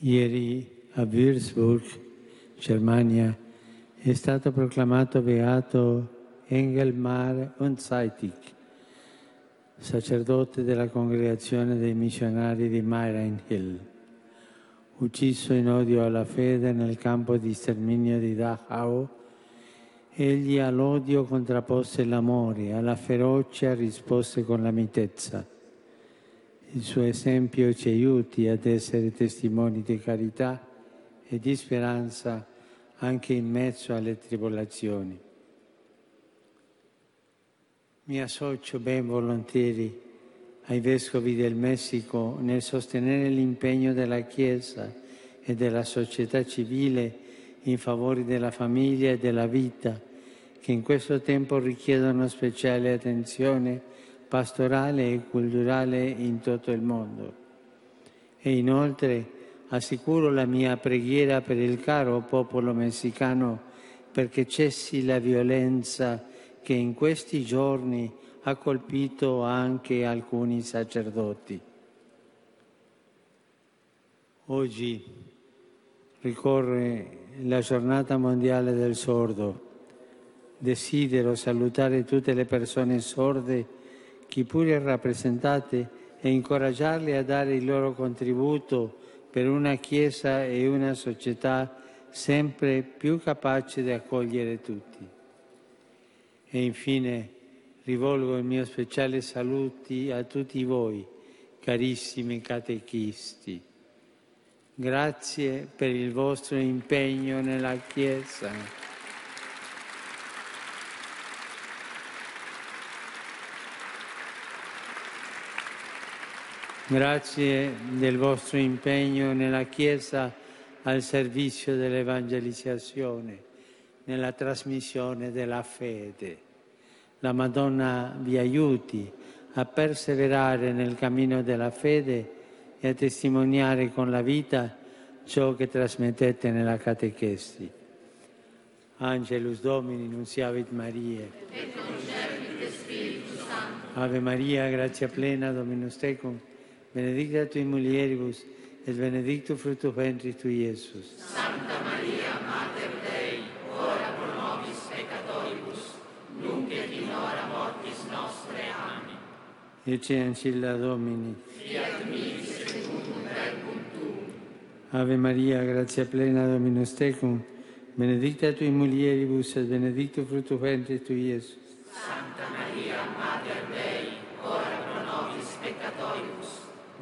Ieri a Würzburg, Germania, è stato proclamato beato Engelmar Unzeitig, sacerdote della congregazione dei missionari di Meirenhill, ucciso in odio alla fede nel campo di sterminio di Dachau. Egli all'odio contrappose l'amore, alla ferocia rispose con la mitezza. Il suo esempio ci aiuti ad essere testimoni di carità e di speranza anche in mezzo alle tribolazioni. Mi associo ben volentieri ai vescovi del Messico nel sostenere l'impegno della Chiesa e della società civile in favore della famiglia e della vita, che in questo tempo richiedono speciale attenzione pastorale e culturale in tutto il mondo. E inoltre assicuro la mia preghiera per il caro popolo messicano perché cessi la violenza che in questi giorni ha colpito anche alcuni sacerdoti. Oggi ricorre la giornata mondiale del sordo. Desidero salutare tutte le persone sorde, chi pure rappresentate, e incoraggiarle a dare il loro contributo per una Chiesa e una società sempre più capace di accogliere tutti. E infine rivolgo il mio speciale saluti a tutti voi, carissimi catechisti. Grazie per il vostro impegno nella Chiesa. Grazie del vostro impegno nella Chiesa al servizio dell'evangelizzazione, nella trasmissione della fede. La Madonna vi aiuti a perseverare nel cammino della fede e a testimoniare con la vita ciò che trasmettete nella catechesi. Angelus Domini, nunciavit Maria. Ave Maria, grazia plena, Dominus tecum, benedicta tui mulieribus, et benedictus fructus ventris tui, Iesus. Santa Maria, Mater Dei, ora pro nobis peccatoribus, nunc et in hora mortis nostre. Amen. Ecce ancilla Domini. Fiat mi secundum verbum tuum. Ave Maria, grazia plena, Dominus tecum, benedicta tui mulieribus, et benedictus fructus ventris tui, Iesus. Santa Maria,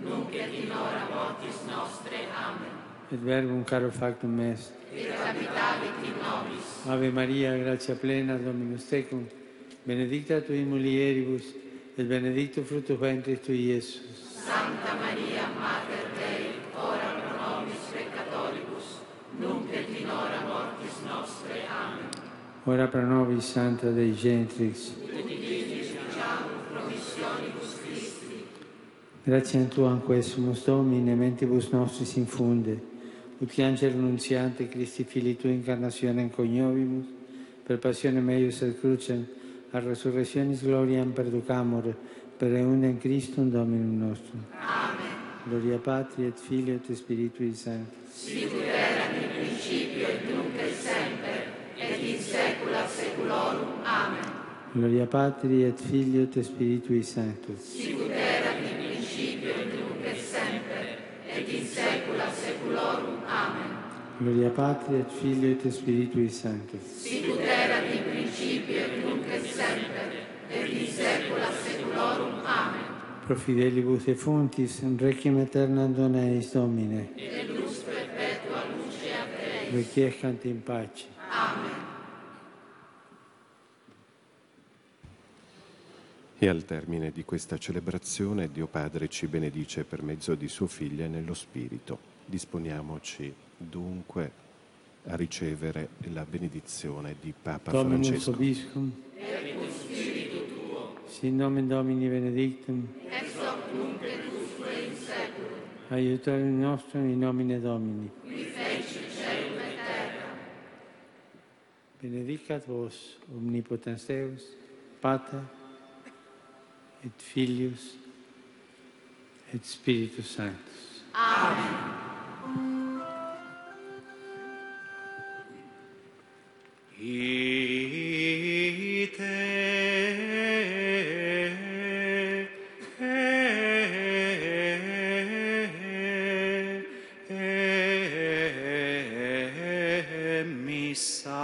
nunc et in hora mortis nostre. Amen. Et verbum caro factum est. Et capitavit in nobis. Ave Maria, grazia plena, Dominus tecum, benedicta tui mulieribus, et benedictus fructus ventris tui, Iesus. Santa Maria, Mater Dei, ora pro nobis peccatoribus, nunc et in hora mortis nostre. Amen. Ora pro nobis, Santa Dei Gentrix. Grazie a Tu, quesumus Domine, mentibus nostris infunde, ut angelo nunziante Christi Fili Tu incarnationem coniovimus, per passione meius et crucem, a resurrectionis gloriam perducamur, per eundem Christum Dominum nostrum. Amen. Gloria Patri et Filio et Spiritui Sancti. Sicut erat in principio et nunc et semper, et in saecula saeculorum. Amen. Gloria Patri et Filio et Spiritui Sanctus. Sicut et in saecula saeculorum. Amen. Gloria Patri et Filio et Spiritui Sanctus. Sicut erat in principio et nunc et semper, et in saecula saeculorum. Amen. Pro fidelibus et fontis, requiem aeternam dona eis Domine. Et lux perpetua luce a te. Requiescant in pace. E al termine di questa celebrazione Dio Padre ci benedice per mezzo di suo Figlio e nello Spirito. Disponiamoci dunque a ricevere la benedizione di Papa Dominus Francesco. Obiscum. Sin nomen Domini benedictum. Ex hoc nunc et usque in saeculum. Aiutorium nostrum in nomine Domini. Qui feci celum et terra. Benedicat vos omnipotens Deus, Pater et Filhos et Espírito Santo. Amém. missa.